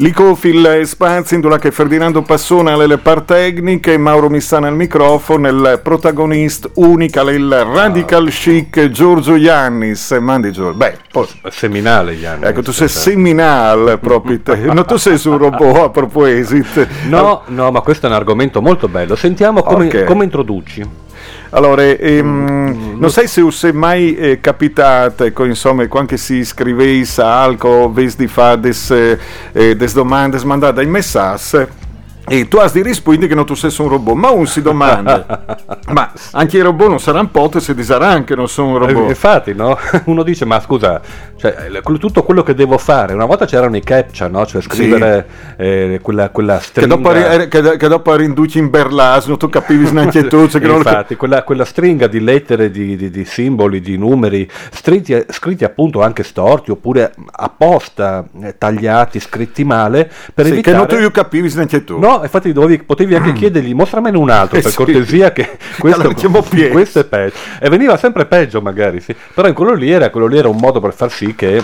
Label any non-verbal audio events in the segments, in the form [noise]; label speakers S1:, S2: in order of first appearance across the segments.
S1: Licofil Spazi, indula che Ferdinando Passona alle par tecniche, Mauro Missana al microfono, il protagonista unica, il radical chic Giorgio Iannis. Mandi Giorgio. Beh, poi...
S2: Seminale Iannis.
S1: Ecco, tu sei seminale proprio te. [laughs] No, tu sei su un robot a proposito.
S2: No, no, ma questo è un argomento molto bello. Sentiamo come,
S1: Ok.
S2: come introduci.
S1: Allora, ehm, non sai se us è mai eh, capitato, ecco, insomma, quando si scrivesse alco, ves di fare des, eh, des domande, mandate dai messaggi, e tu hai di rispondere che non tu sei un robot, ma un si domanda, [laughs] ma anche i robot non saranno pote se disaranno che non sono un
S2: Eh,
S1: robot.
S2: Infatti, no? [laughs] Uno dice, ma scusa, cioè, eh, tutto quello che devo fare, una volta c'erano i captcha, no? Cioè scrivere eh, quella, quella
S1: Che
S2: stringa...
S1: dopo, ri- che, che dopo rinduci in berlasno, tu capivi [laughs] neanche tu, cioè che
S2: Infatti, quella, quella stringa di lettere, di, di- di simboli, di numeri, scritti, scritti appunto anche storti oppure apposta eh, tagliati, scritti male, per
S1: Sì, che
S2: evitare...
S1: non tu capivi neanche tu.
S2: No, infatti dovevi- potevi anche chiedergli mostramene un altro
S1: Eh
S2: per [laughs]
S1: sì.
S2: cortesia che [laughs] questo, [laughs] questo è peggio. E veniva sempre peggio magari, sì. Però in quello lì era, quello lì era un modo per far sì che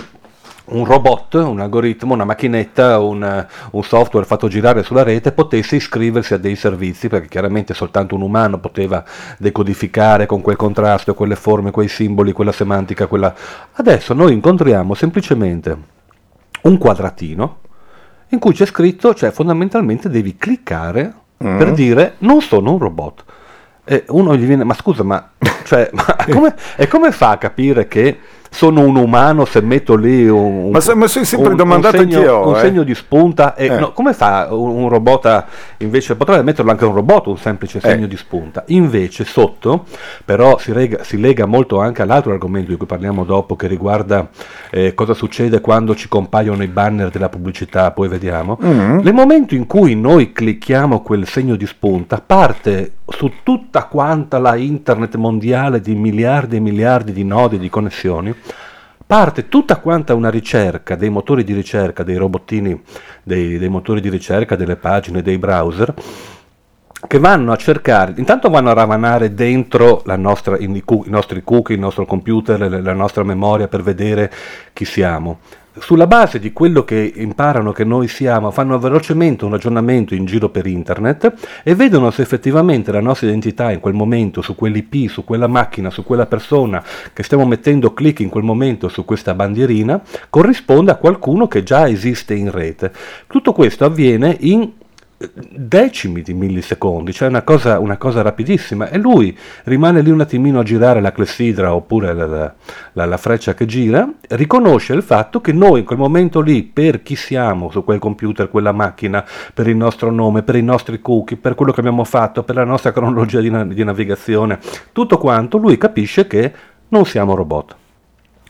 S2: un robot, un algoritmo, una macchinetta, un, un software fatto girare sulla rete potesse iscriversi a dei servizi, perché chiaramente soltanto un umano poteva decodificare con quel contrasto, quelle forme, quei simboli, quella semantica, quella... Adesso noi incontriamo semplicemente un quadratino in cui c'è scritto, cioè fondamentalmente devi cliccare
S1: Mm.
S2: per dire non sono un robot. E uno gli viene, ma scusa, ma, cioè, ma [laughs] come, come fa a capire che sono un umano se metto lì un,
S1: Ma se- ma sì, sempre
S2: un-
S1: domandato
S2: un segno,
S1: anch'io,
S2: un
S1: eh.
S2: segno di spunta? E,
S1: Eh.
S2: no, come fa un, un robot a, invece, potrebbe metterlo anche un robot un semplice segno
S1: Eh.
S2: di spunta. Invece sotto, però si, rega- si lega molto anche all'altro argomento di cui parliamo dopo, che riguarda eh, cosa succede quando ci compaiono i banner della pubblicità, poi vediamo.
S1: Mm.
S2: Nel momento in cui noi clicchiamo quel segno di spunta, parte su tutta quanta la internet mondiale di miliardi e miliardi di nodi di connessioni, parte tutta quanta una ricerca dei motori di ricerca, dei robottini, dei, dei motori di ricerca, delle pagine, dei browser, che vanno a cercare, intanto vanno a ravanare dentro nostra, i, i nostri cookie, il nostro computer, la nostra memoria per vedere chi siamo. Sulla base di quello che imparano che noi siamo, fanno velocemente un ragionamento in giro per internet e vedono se effettivamente la nostra identità in quel momento, su quell'IP, su quella macchina, su quella persona che stiamo mettendo clic in quel momento su questa bandierina, corrisponde a qualcuno che già esiste in rete. Tutto questo avviene in decimi di millisecondi, cioè una cosa, una cosa rapidissima e lui rimane lì un attimino a girare la clessidra oppure la, la- la- freccia che gira, riconosce il fatto che noi in quel momento lì, per chi siamo su quel computer, quella macchina, per il nostro nome, per i nostri cookie, per quello che abbiamo fatto, per la nostra cronologia di, na- di navigazione, tutto quanto, lui capisce che non siamo robot.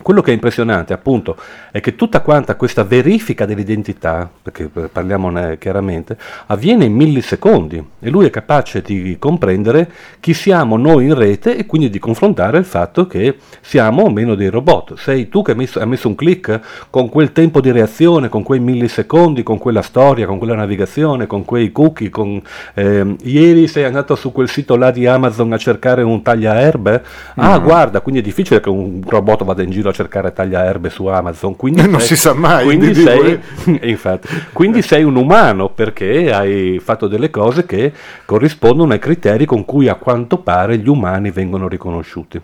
S2: Quello che è impressionante, appunto, è che tutta quanta questa verifica dell'identità, perché eh, parliamone chiaramente, avviene in millisecondi e lui è capace di comprendere chi siamo noi in rete e quindi di confrontare il fatto che siamo o meno dei robot. Sei tu che hai messo, hai messo un click con quel tempo di reazione, con quei millisecondi, con quella storia, con quella navigazione, con quei cookie, con, ehm, ieri sei andato su quel sito là di Amazon a cercare un tagliaerbe? Ah,
S1: Mm.
S2: guarda, quindi è difficile che un robot vada in giro a cercare tagliaerbe su Amazon. Quindi [laughs]
S1: Non
S2: sei-
S1: si sa mai,
S2: Quindi
S1: di-
S2: sei, [laughs] infatti, quindi sei un umano perché hai fatto delle cose che corrispondono ai criteri con cui a quanto pare gli umani vengono riconosciuti.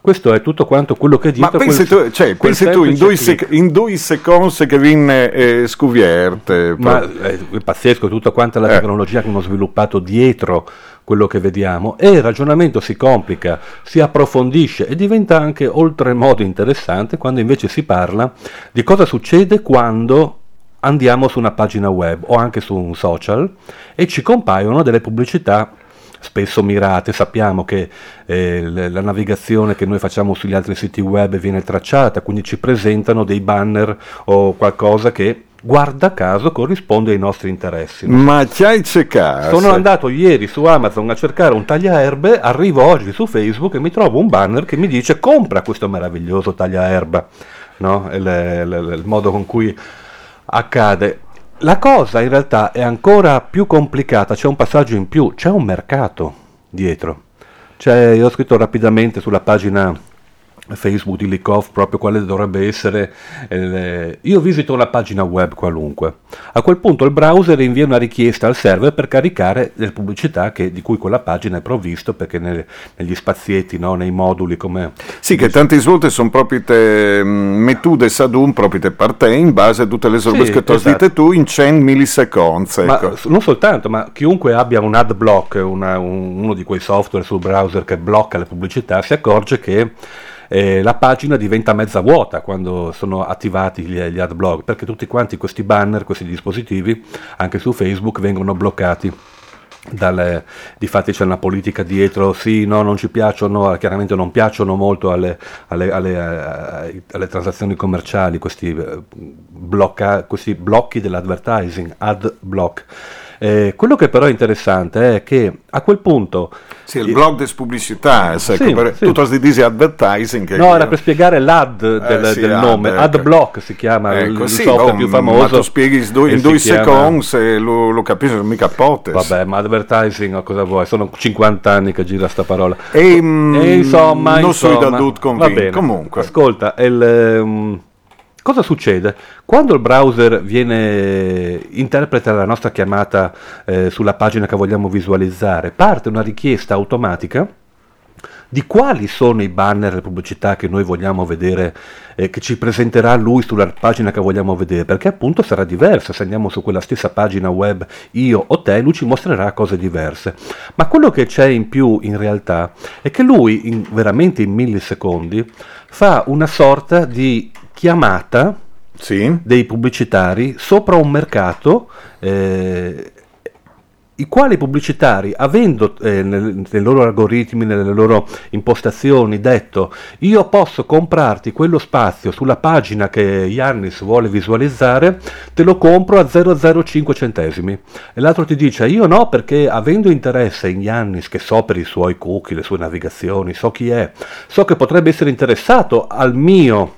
S2: Questo è tutto quanto quello che dice
S1: Ma pensi tu, cioè, pensi tu in due, sec- in due secondi che viene eh, scovierte?
S2: Ma eh, è pazzesco tutta quanta la
S1: Eh.
S2: tecnologia che hanno sviluppato dietro quello che vediamo e il ragionamento si complica, si approfondisce e diventa anche oltremodo interessante quando invece si parla di cosa succede quando andiamo su una pagina web o anche su un social e ci compaiono delle pubblicità spesso mirate. Sappiamo che eh, la navigazione che noi facciamo sugli altri siti web viene tracciata, quindi ci presentano dei banner o qualcosa che guarda caso corrisponde ai nostri interessi.
S1: Ma ci hai cercato?
S2: Sono andato ieri su Amazon a cercare un tagliaerbe, arrivo oggi su Facebook e mi trovo un banner che mi dice compra questo meraviglioso tagliaerba. No? Il, il, il modo con cui accade. La cosa in realtà è ancora più complicata, c'è un passaggio in più, c'è un mercato dietro. Cioè, io ho scritto rapidamente sulla pagina Facebook di Likoff proprio quale dovrebbe essere eh, io visito una pagina web qualunque a quel punto il browser invia una richiesta al server per caricare le pubblicità che, di cui quella pagina è provvisto perché nelle, negli spazietti no, nei moduli come
S1: sì che tante volte sono proprio te mm, mettude sadun proprio te parte in base a tutte le robe sì, che tu esatto. dite tu in 100 millisecondi ecco.
S2: ma non soltanto ma chiunque abbia un ad block una, un, uno di quei software sul browser che blocca le pubblicità si accorge che eh, la pagina diventa mezza vuota quando sono attivati gli, gli ad blog, perché tutti quanti questi banner, questi dispositivi, anche su Facebook, vengono bloccati. Dalle, difatti c'è una politica dietro, sì, no, non ci piacciono, chiaramente non piacciono molto alle, alle, alle, alle transazioni commerciali questi, eh, blocca, questi blocchi dell'advertising, ad block. Eh, quello che però è interessante è che a quel punto...
S1: Sì, il blog des pubblicità, ecco, sì, per, sì. tutto si dice advertising.
S2: No, era per spiegare l'ad del, eh, sì, del nome, ad, adblock si chiama ecco, il, sì, software no, più famoso. Ma
S1: tu spieghi in due secondi e lo, lo capisci, non mica potes.
S2: Vabbè, ma advertising cosa vuoi? Sono 50 anni che gira sta parola.
S1: E, mm, e insomma, non insomma, sono da tutto convinto. Comunque.
S2: Ascolta, il... Um, Cosa succede? Quando il browser viene, interpreta la nostra chiamata eh, sulla pagina che vogliamo visualizzare, parte una richiesta automatica di quali sono i banner le pubblicità che noi vogliamo vedere, eh, che ci presenterà lui sulla pagina che vogliamo vedere, perché appunto sarà diversa, se andiamo su quella stessa pagina web io o te, lui ci mostrerà cose diverse. Ma quello che c'è in più in realtà è che lui, in, veramente in millisecondi, fa una sorta di chiamata sì. dei pubblicitari sopra un mercato eh, i quali pubblicitari, avendo eh, nel, nei loro algoritmi, nelle loro impostazioni detto io posso comprarti quello spazio sulla pagina che Yannis vuole visualizzare, te lo compro a 0,05 centesimi. E l'altro ti dice io no perché avendo interesse in Yannis, che so per i suoi cookie, le sue navigazioni, so chi è, so che potrebbe essere interessato al mio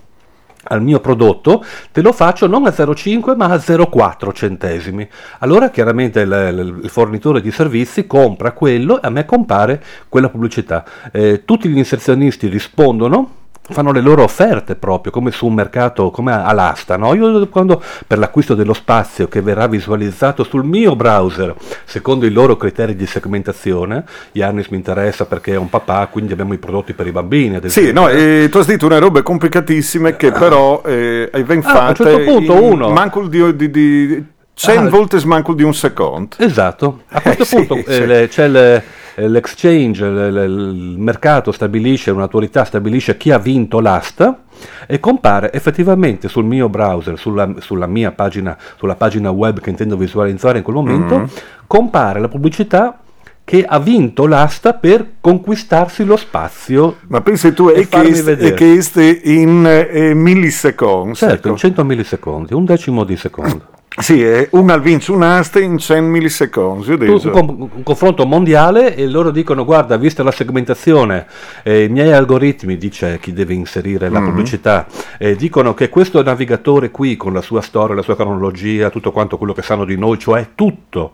S2: al mio prodotto, te lo faccio non a 0,5 ma a 0,4 centesimi. Allora chiaramente il, il, fornitore di servizi compra quello e a me compare quella pubblicità. Eh, tutti gli inserzionisti rispondono fanno le loro offerte proprio come su un mercato come all'asta no? io quando per l'acquisto dello spazio che verrà visualizzato sul mio browser secondo i loro criteri di segmentazione Yannis mi interessa perché è un papà quindi abbiamo i prodotti per i bambini ad
S1: sì no e tu hai detto una robe complicatissime che però eh, hai ben
S2: ah, a un certo punto in, uno
S1: manco di, di, di 100 ah, volte smanco di un secondo
S2: esatto a questo eh, punto sì, eh, c'è le eh, l'exchange, il mercato stabilisce, un'autorità stabilisce chi ha vinto l'asta e compare effettivamente sul mio browser, sulla, sulla mia pagina, sulla pagina web che intendo visualizzare in quel momento, mm-hmm. compare la pubblicità che ha vinto l'asta per conquistarsi lo spazio.
S1: Ma pensi tu è che, che in eh, millisecondi?
S2: Certo, ecco. in 100 millisecondi, un decimo di secondo.
S1: Sì, è un al vince un'asta in 100 millisecondi.
S2: Un, un, confronto mondiale e loro dicono: Guarda, vista la segmentazione, eh, i miei algoritmi, dice chi deve inserire la mm-hmm. pubblicità, eh, dicono che questo navigatore qui, con la sua storia, la sua cronologia, tutto quanto quello che sanno di noi, cioè tutto,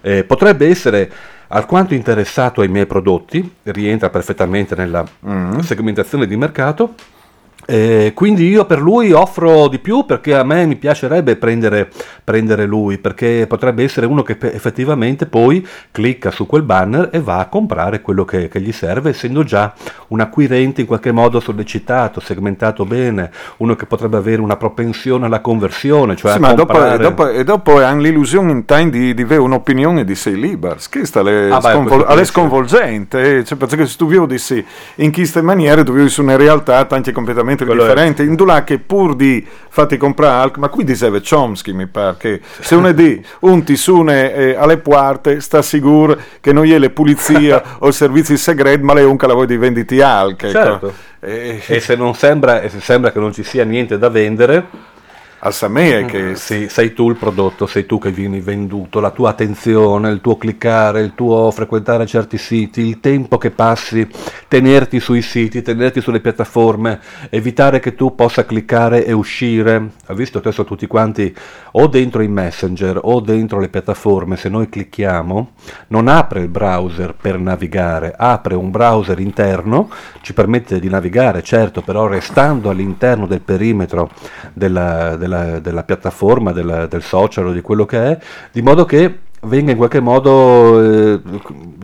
S2: eh, potrebbe essere alquanto interessato ai miei prodotti, rientra perfettamente nella mm-hmm. segmentazione di mercato e quindi io per lui offro di più perché a me mi piacerebbe prendere, prendere, lui, perché potrebbe essere uno che effettivamente poi clicca su quel banner e va a comprare quello che, che gli serve, essendo già un acquirente in qualche modo sollecitato, segmentato bene, uno che potrebbe avere una propensione alla conversione. Cioè
S1: sì, ma dopo, dopo, e dopo hanno l'illusione in time di, di avere un'opinione di sei libers, che sta alle, ah, sconvol- alle sconvolgente, cioè, perché se tu vivi in queste maniere, tu vivi su una realtà tanti completamente completamente
S2: Quello è.
S1: differente. Indulà che pur di fatti comprare, ma qui diceva Chomsky mi pare, che se un di un tisune eh, alle porte sta sicuro che non è le pulizie [laughs] o i servizi segreti, ma le un che la vuoi di venditi alche.
S2: Certo.
S1: Eh,
S2: E se non sembra, e se sembra che non ci sia niente da vendere,
S1: al Samè che
S2: sì, sei tu il prodotto, sei tu che vieni venduto, la tua attenzione, il tuo cliccare, il tuo frequentare certi siti, il tempo che passi, tenerti sui siti, tenerti sulle piattaforme, evitare che tu possa cliccare e uscire. Hai visto adesso tutti quanti o dentro i messenger o dentro le piattaforme, se noi clicchiamo, non apre il browser per navigare, apre un browser interno, ci permette di navigare, certo, però restando all'interno del perimetro della, della- della piattaforma, della- del social o di quello che è, di modo che venga in qualche modo eh,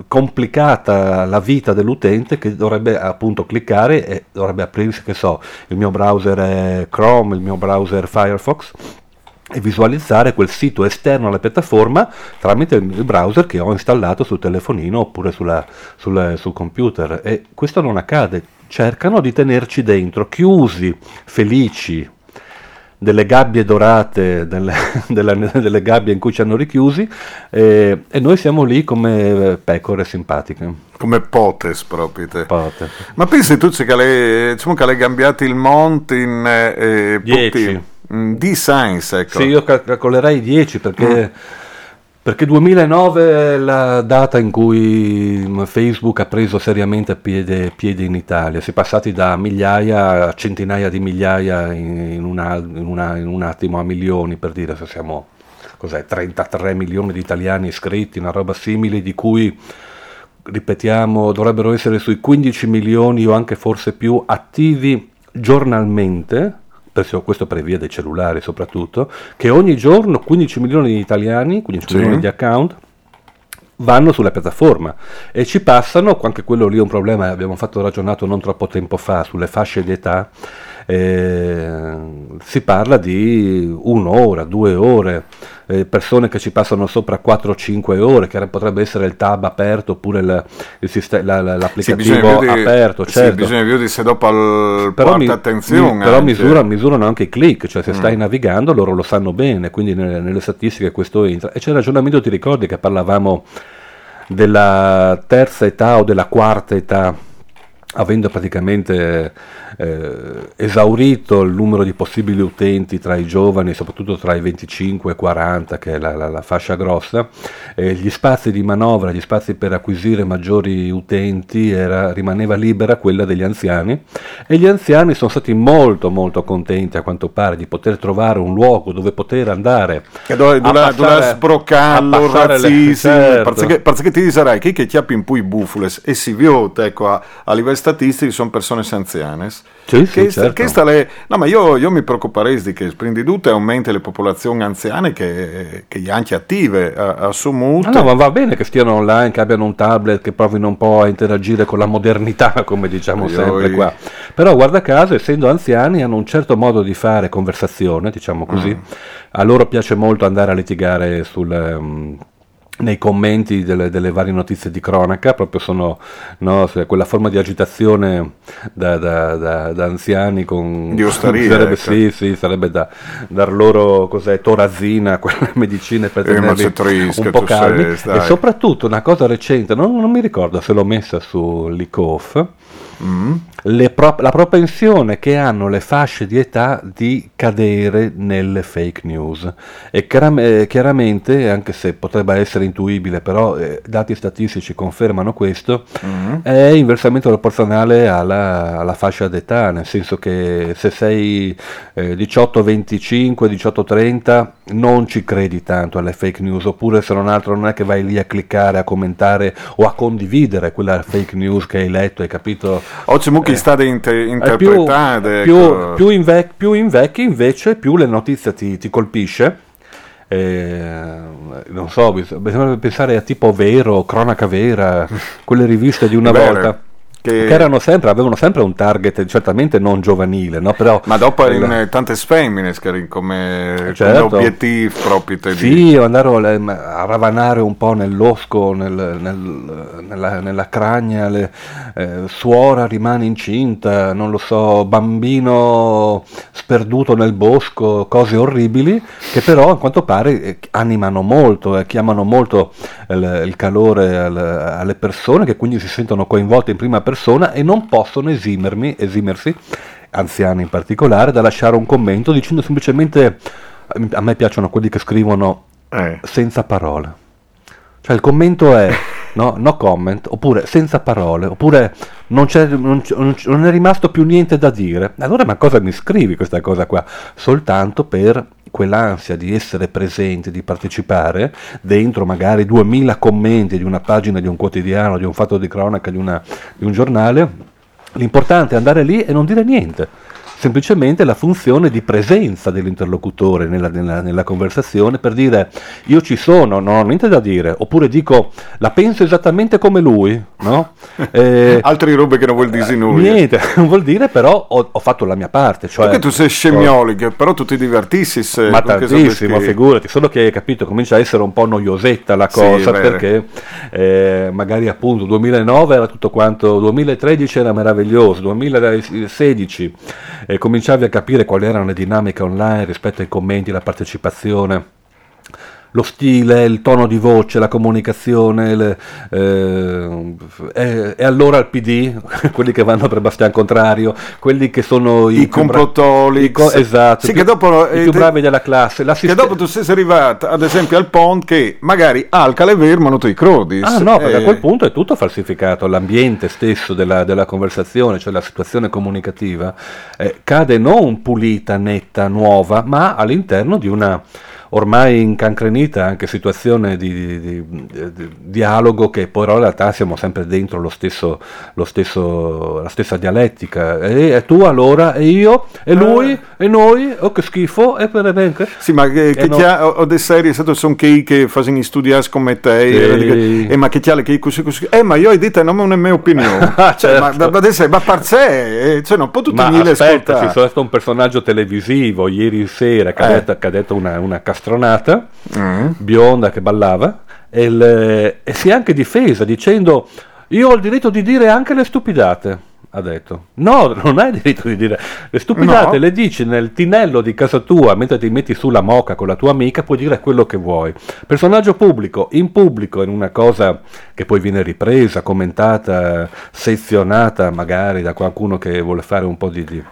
S2: complicata la vita dell'utente che dovrebbe appunto cliccare e dovrebbe aprirsi, che so, il mio browser è Chrome, il mio browser Firefox e visualizzare quel sito esterno alla piattaforma tramite il browser che ho installato sul telefonino oppure sulla- sul, sul computer. E questo non accade. Cercano di tenerci dentro chiusi felici delle gabbie dorate delle, [laughs] della- delle gabbie in cui ci hanno richiusi eh, e noi siamo lì come pecore simpatiche
S1: come potes proprio. te.
S2: Pote.
S1: Ma pensi tu che le, diciamo che hai cambiato il monte in eh,
S2: Dieci.
S1: pochi- mm, di science, ecco.
S2: Sì, io cal- calcolerei 10 perché, perché 2009 è la data in cui Facebook ha preso seriamente piede, piede in Italia. Si è passati da migliaia a centinaia di migliaia in, una- in una- in un attimo a milioni, per dire se siamo cos'è, 33 milioni di italiani iscritti, una roba simile, di cui ripetiamo, dovrebbero essere sui 15 milioni o anche forse più attivi giornalmente, questo per via dei cellulari soprattutto, che ogni giorno 15 milioni di italiani, 15
S1: Sì.
S2: milioni di account, vanno sulla piattaforma e ci passano, anche quello lì è un problema, abbiamo fatto ragionato non troppo tempo fa sulle fasce di età, eh, si parla di un'ora, due ore, eh, persone che ci passano sopra 4-5 ore, che potrebbe essere il tab aperto oppure il, il siste- la- la-
S1: Sì,
S2: l'applicativo
S1: bisogna più di-
S2: aperto,
S1: sì,
S2: certo.
S1: bisogna più di se dopo al
S2: Però, mi-
S1: attenzione.
S2: mi- però misura- misurano anche i click, cioè se
S1: Mm.
S2: stai navigando loro lo sanno bene, quindi nelle, nelle statistiche questo entra. E c'è il ragionamento, ti ricordi che parlavamo della terza età o della quarta età, avendo praticamente eh, esaurito il numero di possibili utenti tra i giovani, soprattutto tra i 25 e 40, che è la, la- la fascia grossa, eh, gli spazi di manovra, gli spazi per acquisire maggiori utenti, era- rimaneva libera quella degli anziani e gli anziani sono stati molto molto contenti a quanto pare di poter trovare un luogo dove poter andare
S1: Che dove
S2: a
S1: dove- sbroccarlo, razzismo,
S2: certo.
S1: perché, perché ti che chi chiappi in poi bufules e si vio, ecco, a, a livello statistico sono persone anziane.
S2: Sì, sì,
S1: che,
S2: certo.
S1: che sta le- no, ma io, io mi preoccuperei di che prima di tutto aumenta le popolazioni anziane che, che anche attive a, a.
S2: Ah, no, ma va bene che stiano online, che abbiano un tablet, che provino un po' a interagire con la modernità, [laughs] come diciamo
S1: Oi,
S2: sempre
S1: oi.
S2: qua. Però guarda caso, essendo anziani, hanno un certo modo di fare conversazione, diciamo così.
S1: Mm.
S2: A loro piace molto andare a litigare sul... ehm, nei commenti delle, delle varie notizie di cronaca, proprio sono no, quella forma di agitazione da, da- da- da anziani con...
S1: Di osteria, [laughs]
S2: sarebbe,
S1: ecco.
S2: Sì, sì, sarebbe da dar loro cos'è, torazina, [laughs] quelle medicine per
S1: Eh,
S2: tenerli un po' calmi.
S1: sei,
S2: E soprattutto una cosa recente, non, non mi ricordo se l'ho messa su Licoff,
S1: Mm.
S2: Pro- la propensione che hanno le fasce di età di cadere nelle fake news. E chiaram- eh, chiaramente, anche se potrebbe essere intuibile, però eh, dati statistici confermano questo,
S1: Mm.
S2: è inversamente proporzionale alla, alla fascia d'età, nel senso che se sei eh, 18-25, 18-30 non ci credi tanto alle fake news, oppure se non altro non è che vai lì a cliccare, a commentare o a condividere quella fake news che hai letto, hai capito?
S1: Oggi mu chi sta da inter-
S2: Eh, più,
S1: interpretare.
S2: più,
S1: ecco.
S2: più invec- più invecchi invece più le notizie ti, ti colpisce Eh, non so bis- bisogna pensare a tipo vero cronaca vera [laughs] quelle riviste di una
S1: Vero.
S2: volta
S1: Che...
S2: che erano sempre, avevano sempre un target certamente non giovanile, no? Però,
S1: Ma dopo
S2: il-
S1: in eh, tante femmine come, come
S2: Certo.
S1: obiettivo proprio te
S2: Sì, andare a ravanare un po' nell'osco, nel- nel- nella, nella cragna, le- eh, suora rimane incinta, non lo so, bambino sperduto nel bosco, cose orribili che però a quanto pare eh, animano molto, eh, chiamano molto il, il calore al- alle persone che quindi si sentono coinvolte in prima persona e non possono esimermi, esimersi, anziani in particolare, da lasciare un commento dicendo semplicemente a me piacciono quelli che scrivono
S1: Eh.
S2: senza parole. Cioè il commento è no, no comment, oppure senza parole, oppure non, non, c'è- non c'è- non è rimasto più niente da dire. Allora ma cosa mi scrivi questa cosa qua? Soltanto per quell'ansia di essere presente, di partecipare dentro magari 2000 commenti di una pagina di un quotidiano, di un fatto di cronaca, di, una- di un giornale. L'importante è andare lì e non dire niente semplicemente la funzione di presenza dell'interlocutore nella, nella- nella conversazione per dire io ci sono, non ho niente da dire, oppure dico la penso esattamente come lui, no? [laughs] Eh,
S1: Altre robe che non vuol dire nulla.
S2: niente, [laughs] non vuol dire però ho, ho fatto la mia parte. Cioè,
S1: Perché tu sei scemmioli, che però tu ti divertissi se
S2: ma tantissimo, figurati, solo che hai capito, comincia a essere un po' noiosetta la
S1: Sì,
S2: cosa
S1: vero.
S2: perché eh, magari appunto 2009 era tutto quanto, 2013 era meraviglioso, 2016 eh, cominciavi a capire quali erano le dinamiche online rispetto ai commenti, la partecipazione. Lo stile, il tono di voce, la comunicazione, le- eh, e, e allora il PD, [laughs] quelli che vanno per Bastian Contrario, quelli che sono i,
S1: I
S2: bra-
S1: complottoli.
S2: co- esatto,
S1: Sì,
S2: più-
S1: dopo,
S2: i
S1: eh,
S2: più
S1: te-
S2: bravi della classe.
S1: Che dopo tu sei arrivato, ad esempio, al pont che magari alca le vermano tu i crodis.
S2: Ah no, perché
S1: Eh,
S2: a quel punto è tutto falsificato, l'ambiente stesso della, della conversazione, cioè la situazione comunicativa, eh, cade non pulita, netta, nuova, ma all'interno di una ormai incancrenita anche situazione di, di- di- di dialogo che poi in realtà siamo sempre dentro lo stesso, lo stesso, la stessa dialettica. E, e tu allora, e io, e lui, e noi, oh che schifo, e per esempio...
S1: Sì, ma che, che
S2: no.
S1: ha, ho delle serie, stato sono chi che fanno studiare come te, e eh, ma che ti ha che così così, eh, ma io ho detto, non è una mia opinione.
S2: Ah, [laughs]
S1: cioè, ma,
S2: certo.
S1: ma adesso, ma per sé, eh, cioè, non può tutti
S2: Ma aspetta,
S1: ascoltare.
S2: sono stato un personaggio televisivo ieri sera che ha
S1: Eh.
S2: detto, che ha detto una, una castronata,
S1: Mm.
S2: bionda che ballava, e, il- e si è anche difesa dicendo io ho il diritto di dire anche le stupidate. Ha detto, no, non hai diritto di dire le stupidate,
S1: No.
S2: le dici nel tinello di casa tua mentre ti metti sulla moca con la tua amica, puoi dire quello che vuoi. Personaggio pubblico, in pubblico, in una cosa che poi viene ripresa, commentata, sezionata magari da qualcuno che vuole fare un po' di- di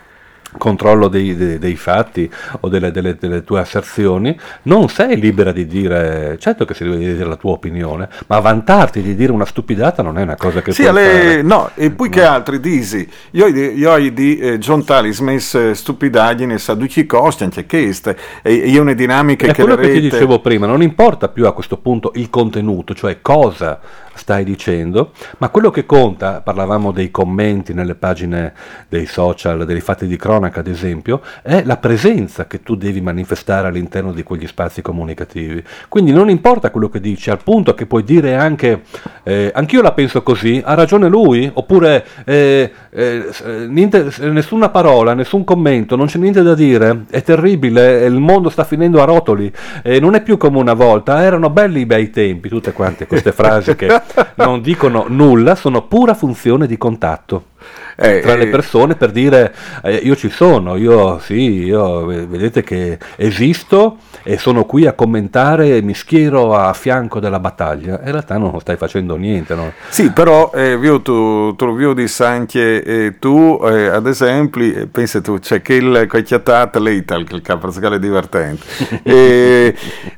S2: controllo dei, dei- dei fatti o delle, delle- delle tue asserzioni, non sei libera di dire, certo che si deve dire la tua opinione, ma vantarti di dire una stupidata non è una cosa che
S1: Sì,
S2: puoi fare.
S1: no, e poi che altri disi, io ho di, io di eh, John Tali smesse stupidaggini, sa duci costi, anche queste, e io una dinamica
S2: È
S1: che
S2: quello
S1: le
S2: che ti dicevo prima, non importa più a questo punto il contenuto, cioè cosa stai dicendo, ma quello che conta, parlavamo dei commenti nelle pagine dei social, dei fatti di cronaca ad esempio, è la presenza che tu devi manifestare all'interno di quegli spazi comunicativi. Quindi non importa quello che dici, al punto che puoi dire anche, eh, anch'io la penso così, ha ragione lui, oppure eh, eh, eh, niente- nessuna parola, nessun commento, non c'è niente da dire, è terribile, il mondo sta finendo a rotoli, eh, non è più come una volta, erano belli i bei tempi, tutte quante queste frasi che [laughs] non dicono nulla, sono pura funzione di contatto
S1: Eh,
S2: tra le
S1: eh,
S2: persone per dire eh, io ci sono, io sì, io vedete che esisto e sono qui a commentare e mi schiero a fianco della battaglia. In realtà non stai facendo niente, no?
S1: Sì, però eh, viu, tu, tu viu di anche eh, tu, eh, ad esempio, eh, pensa tu, c'è che il chiattato l'Ital, che il capo è divertente. [laughs] e,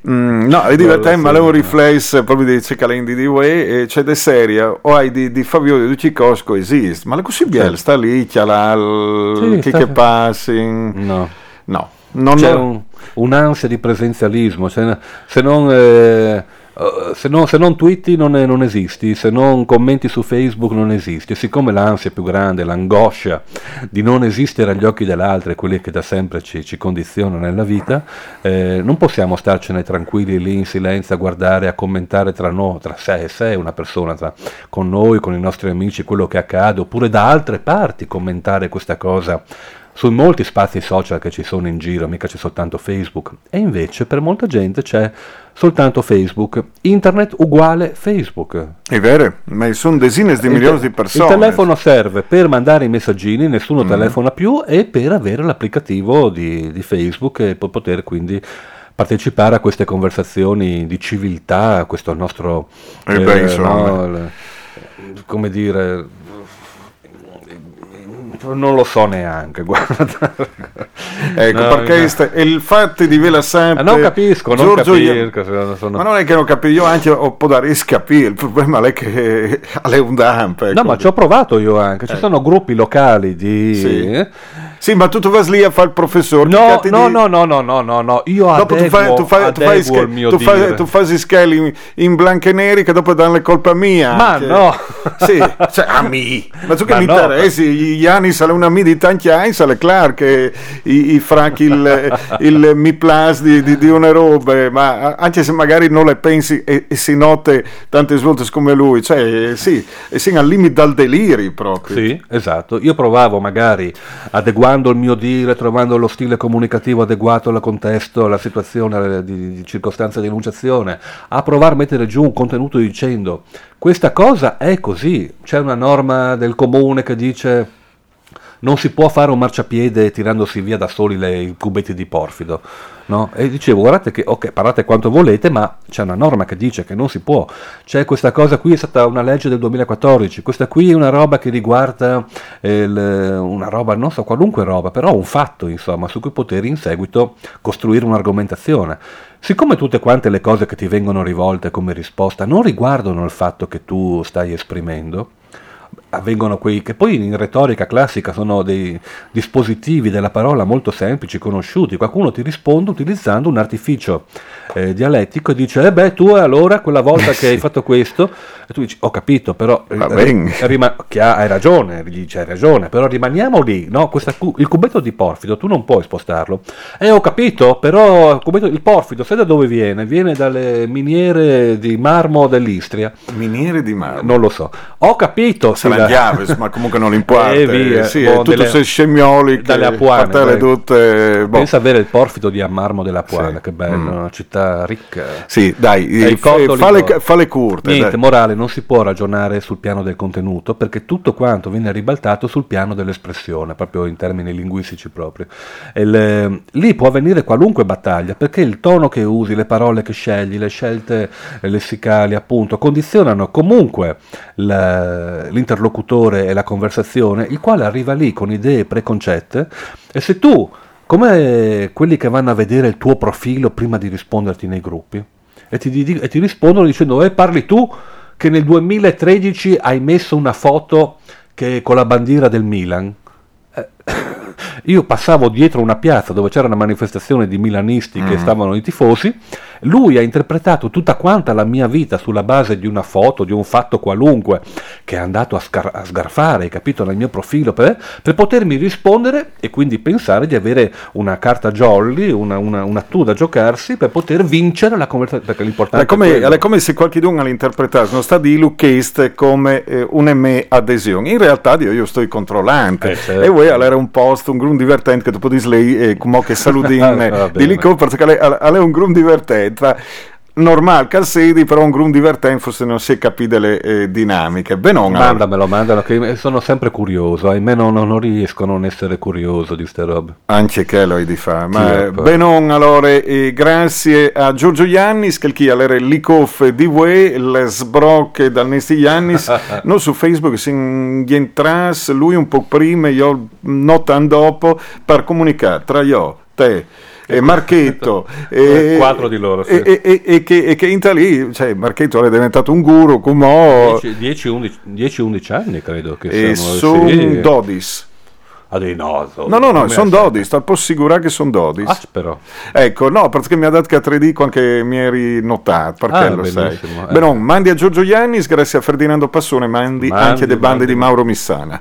S1: mm, no, è divertente, ma è un riflesso proprio di Cecalendi di e c'è de serie, o hai di, di Fabio di Cicosco esiste, ma la così bella, sta lì, il-
S2: Sì,
S1: che
S2: sta-
S1: che passi,
S2: No.
S1: no. Non
S2: c'è un- un'ansia di presenzialismo, se, se non... eh, eh, se non, se non twitti non, è- non esisti, se non commenti su Facebook non esisti. E siccome l'ansia più grande, l'angoscia di non esistere agli occhi dell'altro è quelli che da sempre ci, ci condizionano nella vita, eh, non possiamo starcene tranquilli lì in silenzio a guardare, a commentare tra, noi, tra sé e sé, una persona, tra- con noi, con i nostri amici, quello che accade, oppure da altre parti commentare questa cosa su molti spazi social che ci sono in giro, mica c'è soltanto Facebook. E invece per molta gente c'è soltanto Facebook. Internet uguale Facebook.
S1: È vero, ma sono decine di
S2: Il
S1: milioni
S2: te-
S1: di persone.
S2: Il telefono serve per mandare i messaggini, nessuno
S1: Mm.
S2: telefona più, e per avere l'applicativo di, di Facebook e po- poter quindi partecipare a queste conversazioni di civiltà, questo nostro...
S1: Eh beh, insomma.
S2: il- come dire... Non lo so neanche, [laughs] guarda.
S1: Ecco,
S2: No,
S1: perché
S2: no.
S1: il fatto di Vela Sante...
S2: Eh, non capisco, non
S1: Giorgio,
S2: capisco, sono- sono-
S1: Ma non è che non capisco, io anche ho po' da capire, il problema è che è un damp. ecco.
S2: No, ma ci ho provato io anche. Ci
S1: Eh.
S2: sono gruppi locali di.
S1: Sì.
S2: eh?
S1: Sì, ma tu, tu vas lì a fare il professore.
S2: No, no,
S1: di-
S2: no, no, no, no, no, no. Io
S1: Dopo tu fai,
S2: adeguo,
S1: tu fai, tu fai,
S2: mio
S1: tu fai, tu fai in, in bianco e neri che dopo danno le colpe a mia.
S2: Ma
S1: anche.
S2: no.
S1: Sì, [laughs] cioè a me. Ma tu che
S2: Ma
S1: mi
S2: no.
S1: interessi? Gli anni sale una mi di tanti anni, sale chiaro che i, i franchi il, il mi plus di, di, di una roba, ma anche se magari non le pensi e, e si note tante svolte come lui, cioè sì, e si al limite dal deliri proprio.
S2: Sì, esatto. Io provavo magari adeguando il mio dire, trovando lo stile comunicativo adeguato al contesto, alla situazione di, di circostanza di enunciazione, a provare a mettere giù un contenuto dicendo questa cosa è così. C'è una norma del comune che dice non si può fare un marciapiede tirandosi via da soli le- i cubetti di porfido. No? E dicevo, guardate che, ok, parlate quanto volete, ma c'è una norma che dice che non si può. C'è questa cosa qui, è stata una legge del 2014, questa qui è una roba che riguarda eh, il- una roba, non so, qualunque roba, però un fatto, insomma, su cui poter in seguito costruire un'argomentazione. Siccome tutte quante le cose che ti vengono rivolte come risposta non riguardano il fatto che tu stai esprimendo, avvengono quei che poi in retorica classica sono dei dispositivi della parola molto semplici, conosciuti. Qualcuno ti risponde utilizzando un artificio eh, dialettico e dice: Eh beh, tu allora quella volta che [laughs] hai fatto questo, e tu dici: Ho capito, però eh, rima- ha- hai ragione, gli dice hai ragione, però rimaniamo lì. No? Questa cu- il cubetto di porfido tu non puoi spostarlo. Eh, ho capito, però il, cubetto- il porfido, sai da dove viene? Viene dalle miniere di marmo dell'Istria.
S1: Miniere di marmo.
S2: Non lo so. Ho capito. sì,
S1: Sarà Chiaves, ma comunque non [laughs] importa.
S2: Eh, via,
S1: sì,
S2: boh,
S1: è tutto
S2: delle-
S1: che
S2: dalle Apuane, dai.
S1: tutte boh.
S2: Pensa avere il porfido di Marmo della Puana,
S1: Sì.
S2: che bello,
S1: Mm.
S2: una città ricca.
S1: Sì, dai,
S2: E
S1: eh, fa, le, fa le curte.
S2: Niente,
S1: dai.
S2: morale, non si può ragionare sul piano del contenuto perché tutto quanto viene ribaltato sul piano dell'espressione, proprio in termini linguistici proprio. E il- lì può avvenire qualunque battaglia perché il tono che usi, le parole che scegli, le scelte eh, lessicali appunto condizionano comunque la- l'interlocutore e la conversazione, il quale arriva lì con idee preconcette e se tu, come quelli che vanno a vedere il tuo profilo prima di risponderti nei gruppi, e ti, di- e ti rispondono dicendo eh parli tu che nel 2013 hai messo una foto che, con la bandiera del Milan. Eh, [coughs] io passavo dietro una piazza dove c'era una manifestazione di milanisti che stavano i tifosi lui ha interpretato tutta quanta la mia vita sulla base di una foto, di un fatto qualunque che è andato a, scar- a sgarfare, hai capito, nel mio profilo per, per potermi rispondere e quindi pensare di avere una carta jolly, una, una, una tu da giocarsi per poter vincere la conversazione, perché l'importante
S1: È come, è come se qualcuno all'interpretato non sta di Lucchest come eh, un'emme adesione. In realtà io, io sto controllante
S2: Eh, certo.
S1: e voi allora un post, un grum divertente che dopo di lei e come che saludin [laughs]
S2: Va bene.
S1: di lì perché è un grum divertente. Normal, calcedi, però un grum divertente forse non si capite le eh, dinamiche. Benon.
S2: Mandamelo, mandalo, che sono sempre curioso, ahimè non, non, riesco a non essere curioso di ste robe.
S1: Anche che lo di fa, ma eh, benon allora e grazie a Giorgio Iannis che chi allora l'icof di voi le sbrocche dal Nesti Iannis [laughs] non su Facebook si intras lui un po' prima io notan dopo per comunicare tra io te e Marchetto [laughs] e,
S2: Quattro di loro, sì.
S1: e, e- e- che, e che in lì cioè Marchetto è diventato un guru come
S2: 10-11 anni credo che
S1: e
S2: sono.
S1: sono
S2: sì.
S1: Dodis
S2: Adenoso.
S1: No, no, no, sono
S2: la-
S1: dodi, sto a assicurare che sono dodi.
S2: Aspero.
S1: Ecco, no, perché mi ha dato che a 3D qualche mi eri notato, perché
S2: Ah,
S1: lo sai.
S2: eh.
S1: Beh, no, mandi a Giorgio Iannis, grazie a Ferdinando Passone, mandi,
S2: Mandi,
S1: anche le bande
S2: mandi.
S1: di Mauro Missana.